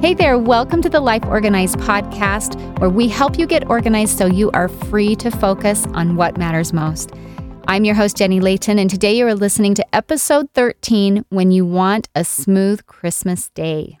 Hey there, welcome to the Life Organized podcast, where we help you get organized so you are free to focus on what matters most. I'm your host, Jenny Layton, and today you are listening to episode 13 When You Want a Smooth Christmas Day.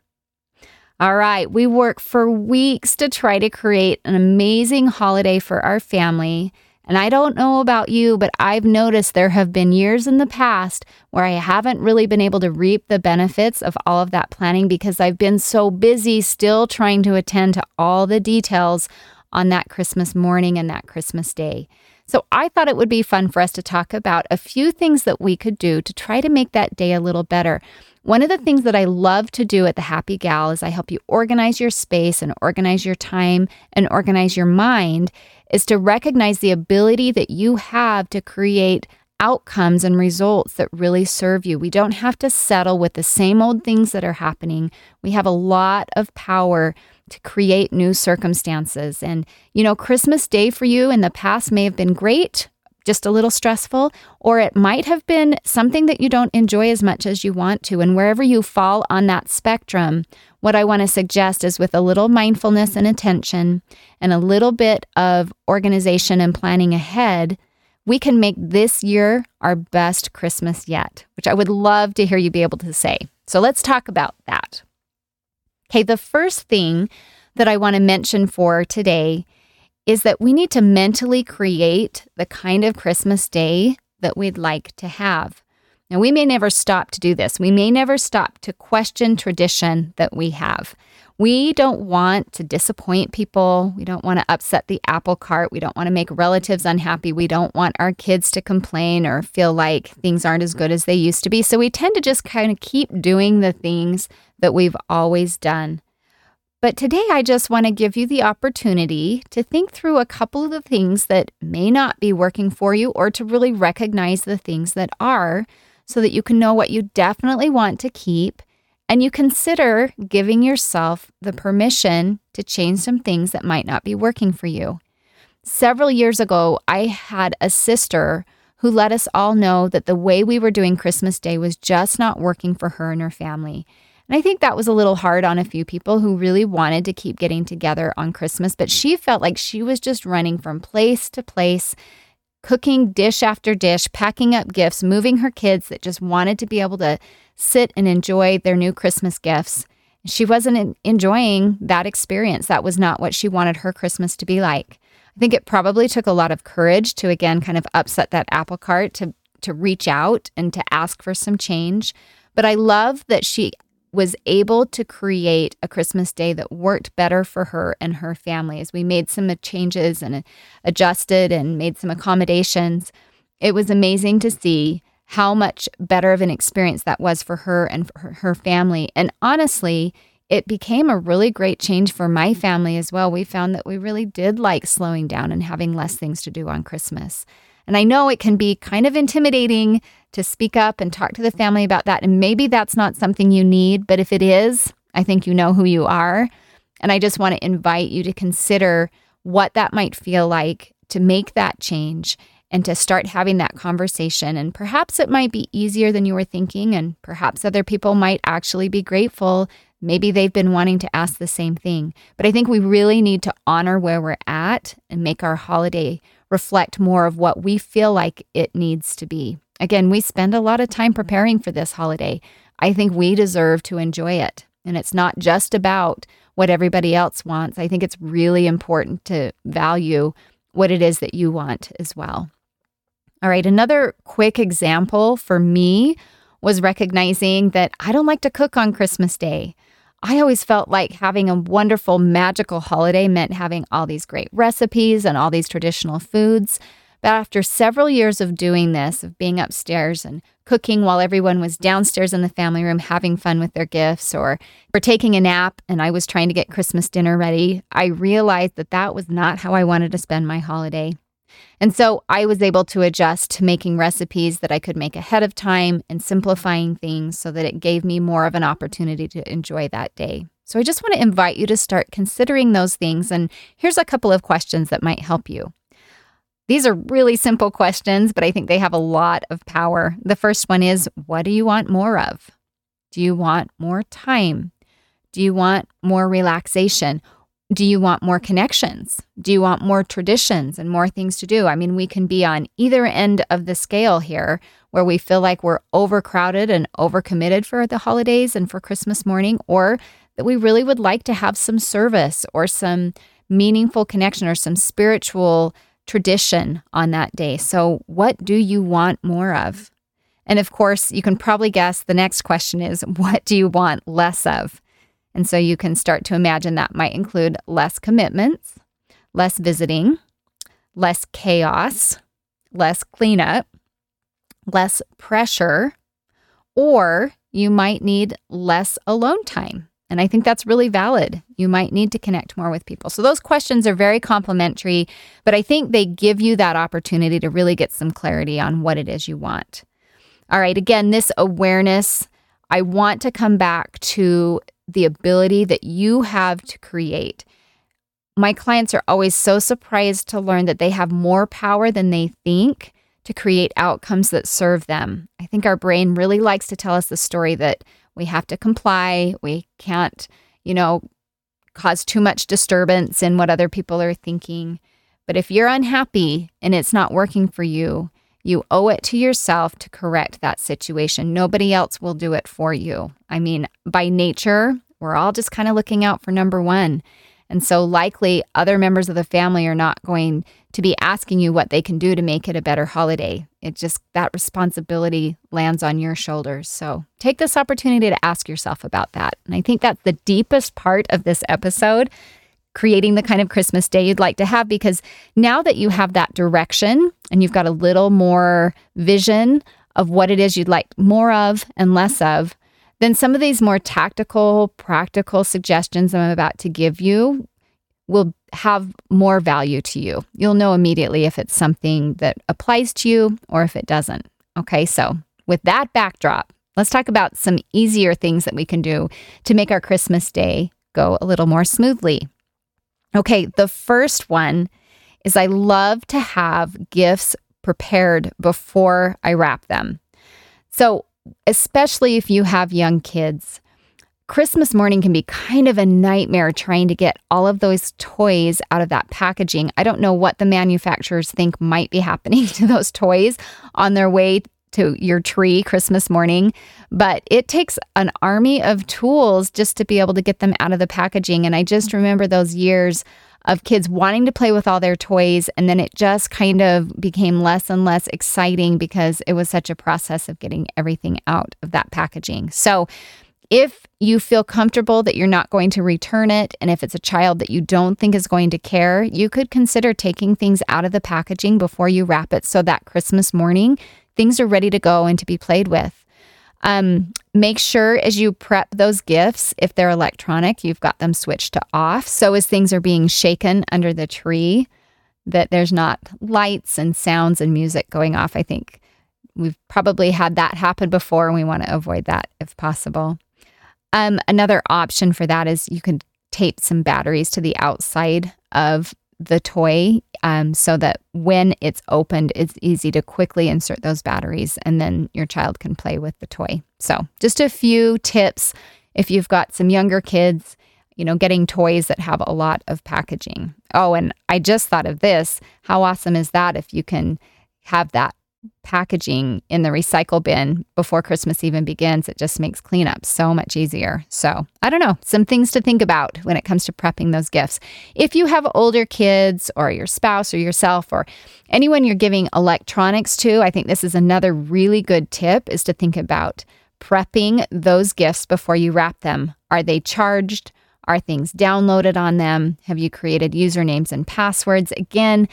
All right, we work for weeks to try to create an amazing holiday for our family. And I don't know about you, but I've noticed there have been years in the past where I haven't really been able to reap the benefits of all of that planning because I've been so busy still trying to attend to all the details on that Christmas morning and that Christmas day. So I thought it would be fun for us to talk about a few things that we could do to try to make that day a little better. One of the things that I love to do at the Happy Gal is I help you organize your space and organize your time and organize your mind is to recognize the ability that you have to create outcomes and results that really serve you. We don't have to settle with the same old things that are happening. We have a lot of power to create new circumstances. And, you know, Christmas Day for you in the past may have been great, just a little stressful, or it might have been something that you don't enjoy as much as you want to. And wherever you fall on that spectrum, what I want to suggest is with a little mindfulness and attention and a little bit of organization and planning ahead, we can make this year our best Christmas yet, which I would love to hear you be able to say. So let's talk about that. Okay, the first thing that I want to mention for today is that we need to mentally create the kind of Christmas day that we'd like to have. Now, we may never stop to do this. We may never stop to question tradition that we have. We don't want to disappoint people. We don't want to upset the apple cart. We don't want to make relatives unhappy. We don't want our kids to complain or feel like things aren't as good as they used to be. So we tend to just kind of keep doing the things that we've always done. But today, I just want to give you the opportunity to think through a couple of the things that may not be working for you or to really recognize the things that are so that you can know what you definitely want to keep and you consider giving yourself the permission to change some things that might not be working for you. Several years ago, I had a sister who let us all know that the way we were doing Christmas Day was just not working for her and her family. And I think that was a little hard on a few people who really wanted to keep getting together on Christmas, but she felt like she was just running from place to place cooking dish after dish, packing up gifts, moving her kids that just wanted to be able to sit and enjoy their new Christmas gifts. She wasn't enjoying that experience. That was not what she wanted her Christmas to be like. I think it probably took a lot of courage to again kind of upset that apple cart to to reach out and to ask for some change. But I love that she was able to create a Christmas day that worked better for her and her family as we made some changes and adjusted and made some accommodations. It was amazing to see how much better of an experience that was for her and for her family. And honestly, it became a really great change for my family as well. We found that we really did like slowing down and having less things to do on Christmas. And I know it can be kind of intimidating to speak up and talk to the family about that. And maybe that's not something you need, but if it is, I think you know who you are. And I just want to invite you to consider what that might feel like to make that change and to start having that conversation. And perhaps it might be easier than you were thinking, and perhaps other people might actually be grateful. Maybe they've been wanting to ask the same thing. But I think we really need to honor where we're at and make our holiday reflect more of what we feel like it needs to be. Again, we spend a lot of time preparing for this holiday. I think we deserve to enjoy it. And it's not just about what everybody else wants. I think it's really important to value what it is that you want as well. All right, another quick example for me was recognizing that I don't like to cook on Christmas Day. I always felt like having a wonderful, magical holiday meant having all these great recipes and all these traditional foods. But after several years of doing this, of being upstairs and cooking while everyone was downstairs in the family room having fun with their gifts or, or taking a nap and I was trying to get Christmas dinner ready, I realized that that was not how I wanted to spend my holiday. And so I was able to adjust to making recipes that I could make ahead of time and simplifying things so that it gave me more of an opportunity to enjoy that day. So I just want to invite you to start considering those things. And here's a couple of questions that might help you. These are really simple questions, but I think they have a lot of power. The first one is What do you want more of? Do you want more time? Do you want more relaxation? Do you want more connections? Do you want more traditions and more things to do? I mean, we can be on either end of the scale here where we feel like we're overcrowded and overcommitted for the holidays and for Christmas morning, or that we really would like to have some service or some meaningful connection or some spiritual tradition on that day. So, what do you want more of? And of course, you can probably guess the next question is what do you want less of? And so you can start to imagine that might include less commitments, less visiting, less chaos, less cleanup, less pressure, or you might need less alone time. And I think that's really valid. You might need to connect more with people. So those questions are very complimentary, but I think they give you that opportunity to really get some clarity on what it is you want. All right, again, this awareness, I want to come back to the ability that you have to create. My clients are always so surprised to learn that they have more power than they think to create outcomes that serve them. I think our brain really likes to tell us the story that we have to comply, we can't, you know, cause too much disturbance in what other people are thinking. But if you're unhappy and it's not working for you, you owe it to yourself to correct that situation. Nobody else will do it for you. I mean, by nature, we're all just kind of looking out for number one. And so, likely, other members of the family are not going to be asking you what they can do to make it a better holiday. It just, that responsibility lands on your shoulders. So, take this opportunity to ask yourself about that. And I think that's the deepest part of this episode creating the kind of Christmas day you'd like to have because now that you have that direction and you've got a little more vision of what it is you'd like more of and less of, then some of these more tactical, practical suggestions I'm about to give you will have more value to you. You'll know immediately if it's something that applies to you or if it doesn't. Okay, so with that backdrop, let's talk about some easier things that we can do to make our Christmas day go a little more smoothly. Okay, the first one is I love to have gifts prepared before I wrap them. So, especially if you have young kids, Christmas morning can be kind of a nightmare trying to get all of those toys out of that packaging. I don't know what the manufacturers think might be happening to those toys on their way to your tree Christmas morning, but it takes an army of tools just to be able to get them out of the packaging. And I just remember those years of kids wanting to play with all their toys, and then it just kind of became less and less exciting because it was such a process of getting everything out of that packaging. So, if you feel comfortable that you're not going to return it, and if it's a child that you don't think is going to care, you could consider taking things out of the packaging before you wrap it so that Christmas morning things are ready to go and to be played with. Um, make sure as you prep those gifts, if they're electronic, you've got them switched to off. So as things are being shaken under the tree, that there's not lights and sounds and music going off. I think we've probably had that happen before, and we want to avoid that if possible. Um, another option for that is you can tape some batteries to the outside of the toy um, so that when it's opened, it's easy to quickly insert those batteries and then your child can play with the toy. So, just a few tips if you've got some younger kids, you know, getting toys that have a lot of packaging. Oh, and I just thought of this. How awesome is that if you can have that packaging in the recycle bin before Christmas even begins, it just makes cleanup so much easier. So, I don't know, some things to think about when it comes to prepping those gifts. If you have older kids or your spouse or yourself or anyone you're giving electronics to, I think this is another really good tip is to think about prepping those gifts before you wrap them. Are they charged? Are things downloaded on them? Have you created usernames and passwords? Again,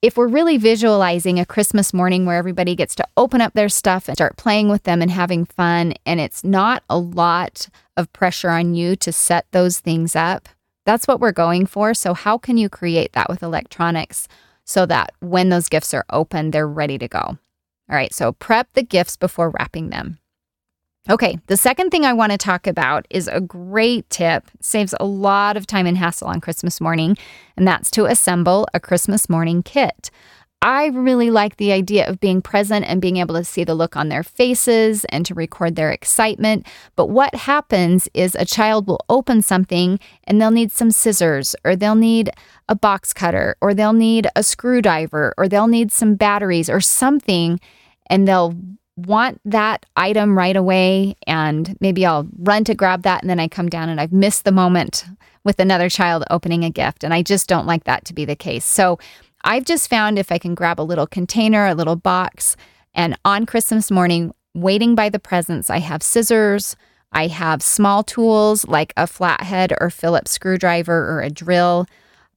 if we're really visualizing a Christmas morning where everybody gets to open up their stuff and start playing with them and having fun, and it's not a lot of pressure on you to set those things up, that's what we're going for. So, how can you create that with electronics so that when those gifts are open, they're ready to go? All right, so prep the gifts before wrapping them. Okay, the second thing I want to talk about is a great tip, saves a lot of time and hassle on Christmas morning, and that's to assemble a Christmas morning kit. I really like the idea of being present and being able to see the look on their faces and to record their excitement. But what happens is a child will open something and they'll need some scissors, or they'll need a box cutter, or they'll need a screwdriver, or they'll need some batteries or something, and they'll want that item right away. And maybe I'll run to grab that, and then I come down and I've missed the moment with another child opening a gift. And I just don't like that to be the case. So, I've just found if I can grab a little container, a little box, and on Christmas morning, waiting by the presents, I have scissors, I have small tools like a flathead or Phillips screwdriver or a drill,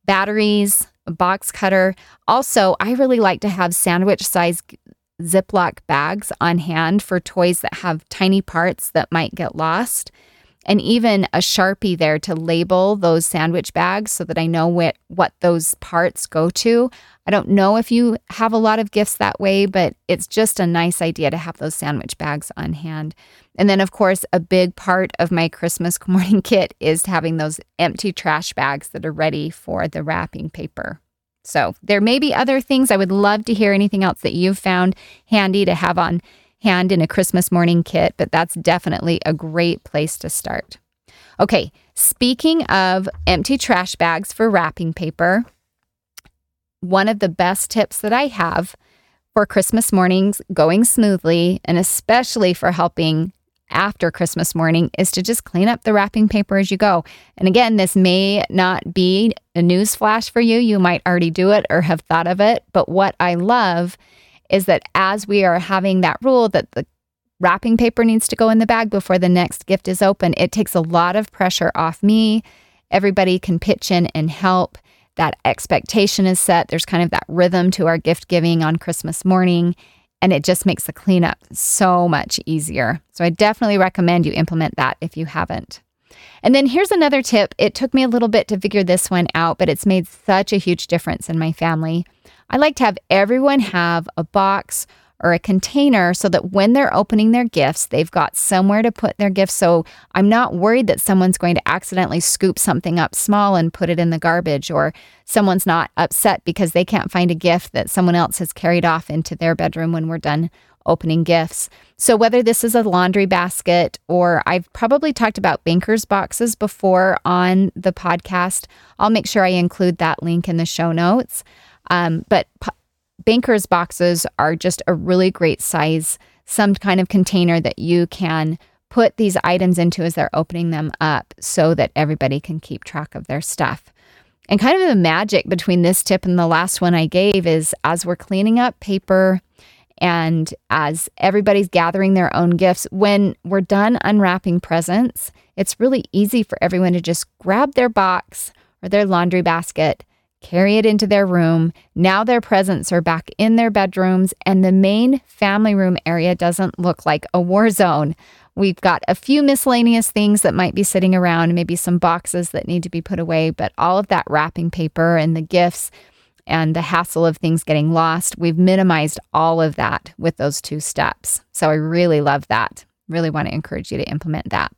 batteries, a box cutter. Also, I really like to have sandwich size Ziploc bags on hand for toys that have tiny parts that might get lost and even a sharpie there to label those sandwich bags so that I know what what those parts go to. I don't know if you have a lot of gifts that way, but it's just a nice idea to have those sandwich bags on hand. And then of course, a big part of my Christmas morning kit is having those empty trash bags that are ready for the wrapping paper. So, there may be other things. I would love to hear anything else that you've found handy to have on hand in a Christmas morning kit, but that's definitely a great place to start. Okay, speaking of empty trash bags for wrapping paper, one of the best tips that I have for Christmas mornings going smoothly, and especially for helping after Christmas morning, is to just clean up the wrapping paper as you go. And again, this may not be a news flash for you. You might already do it or have thought of it. But what I love is that as we are having that rule that the wrapping paper needs to go in the bag before the next gift is open, it takes a lot of pressure off me. Everybody can pitch in and help. That expectation is set. There's kind of that rhythm to our gift giving on Christmas morning, and it just makes the cleanup so much easier. So I definitely recommend you implement that if you haven't. And then here's another tip. It took me a little bit to figure this one out, but it's made such a huge difference in my family. I like to have everyone have a box or a container so that when they're opening their gifts, they've got somewhere to put their gifts. So I'm not worried that someone's going to accidentally scoop something up small and put it in the garbage, or someone's not upset because they can't find a gift that someone else has carried off into their bedroom when we're done opening gifts. So, whether this is a laundry basket or I've probably talked about bankers boxes before on the podcast, I'll make sure I include that link in the show notes. Um, but bankers boxes are just a really great size, some kind of container that you can put these items into as they're opening them up so that everybody can keep track of their stuff. And kind of the magic between this tip and the last one I gave is as we're cleaning up paper and as everybody's gathering their own gifts, when we're done unwrapping presents, it's really easy for everyone to just grab their box or their laundry basket carry it into their room. Now their presents are back in their bedrooms, and the main family room area doesn't look like a war zone. We've got a few miscellaneous things that might be sitting around, maybe some boxes that need to be put away, but all of that wrapping paper and the gifts and the hassle of things getting lost, we've minimized all of that with those two steps. So I really love that. Really want to encourage you to implement that.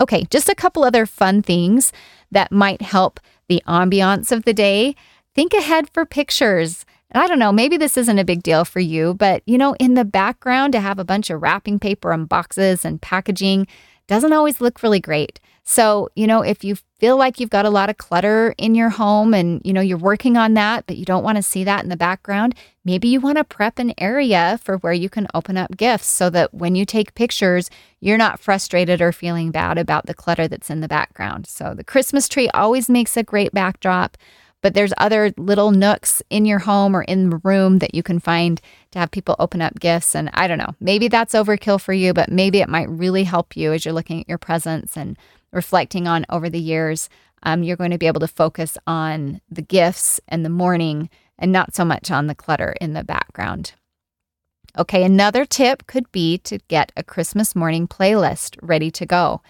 Okay, just a couple other fun things that might help the ambiance of the day, think ahead for pictures. I don't know, maybe this isn't a big deal for you, but you know, in the background to have a bunch of wrapping paper and boxes and packaging doesn't always look really great. So, you know, if you feel like you've got a lot of clutter in your home and, you know, you're working on that, but you don't want to see that in the background, maybe you want to prep an area for where you can open up gifts so that when you take pictures, you're not frustrated or feeling bad about the clutter that's in the background. So, the Christmas tree always makes a great backdrop but there's other little nooks in your home or in the room that you can find to have people open up gifts. And I don't know, maybe that's overkill for you, but maybe it might really help you as you're looking at your presents and reflecting on over the years. Um, you're going to be able to focus on the gifts and the morning and not so much on the clutter in the background. Okay, another tip could be to get a Christmas morning playlist ready to go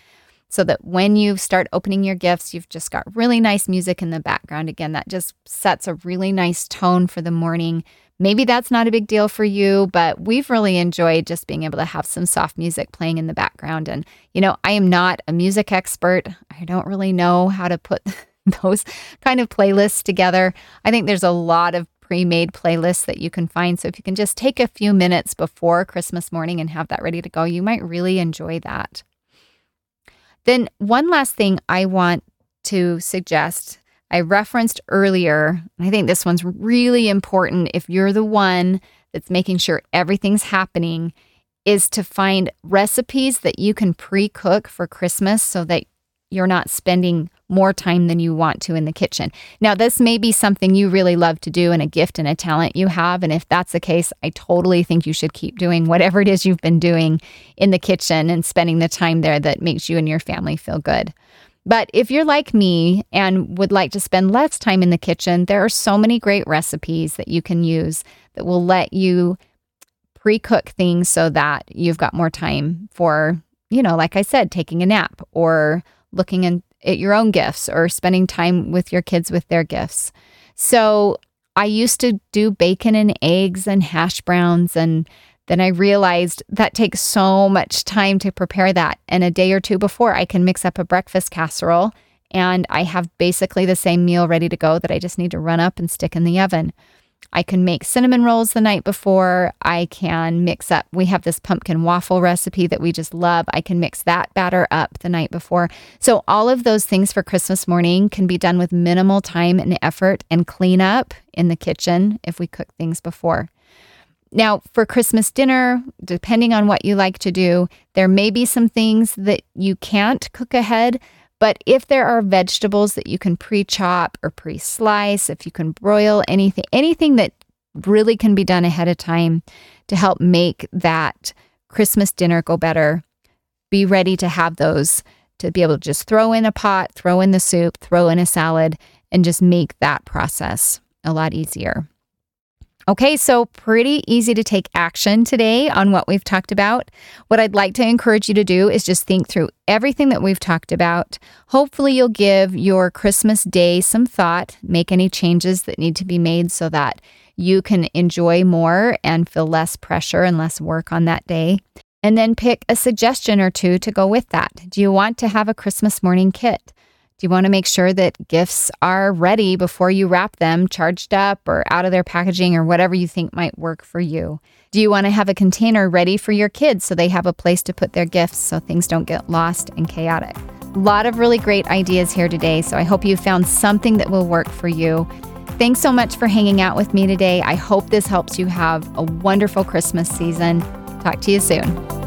so that when you start opening your gifts, you've just got really nice music in the background. Again, that just sets a really nice tone for the morning. Maybe that's not a big deal for you, but we've really enjoyed just being able to have some soft music playing in the background. And, you know, I am not a music expert. I don't really know how to put those kind of playlists together. I think there's a lot of pre made playlists that you can find. So if you can just take a few minutes before Christmas morning and have that ready to go, you might really enjoy that. Then, one last thing I want to suggest I referenced earlier, I think this one's really important if you're the one that's making sure everything's happening, is to find recipes that you can pre cook for Christmas so that you're not spending more time than you want to in the kitchen. Now, this may be something you really love to do and a gift and a talent you have. And if that's the case, I totally think you should keep doing whatever it is you've been doing in the kitchen and spending the time there that makes you and your family feel good. But if you're like me and would like to spend less time in the kitchen, there are so many great recipes that you can use that will let you pre cook things so that you've got more time for, you know, like I said, taking a nap or looking in, at your own gifts or spending time with your kids with their gifts. So I used to do bacon and eggs and hash browns and then I realized that takes so much time to prepare that. And a day or two before, I can mix up a breakfast casserole and I have basically the same meal ready to go that I just need to run up and stick in the oven. I can make cinnamon rolls the night before. I can mix up, we have this pumpkin waffle recipe that we just love. I can mix that batter up the night before. So, all of those things for Christmas morning can be done with minimal time and effort and clean up in the kitchen if we cook things before. Now, for Christmas dinner, depending on what you like to do, there may be some things that you can't cook ahead. But if there are vegetables that you can pre chop or pre slice, if you can broil anything, anything that really can be done ahead of time to help make that Christmas dinner go better, be ready to have those to be able to just throw in a pot, throw in the soup, throw in a salad, and just make that process a lot easier. Okay, so pretty easy to take action today on what we've talked about. What I'd like to encourage you to do is just think through everything that we've talked about. Hopefully, you'll give your Christmas day some thought, make any changes that need to be made so that you can enjoy more and feel less pressure and less work on that day. And then pick a suggestion or two to go with that. Do you want to have a Christmas morning kit? Do you want to make sure that gifts are ready before you wrap them, charged up or out of their packaging or whatever you think might work for you? Do you want to have a container ready for your kids so they have a place to put their gifts so things don't get lost and chaotic? A lot of really great ideas here today, so I hope you found something that will work for you. Thanks so much for hanging out with me today. I hope this helps you have a wonderful Christmas season. Talk to you soon.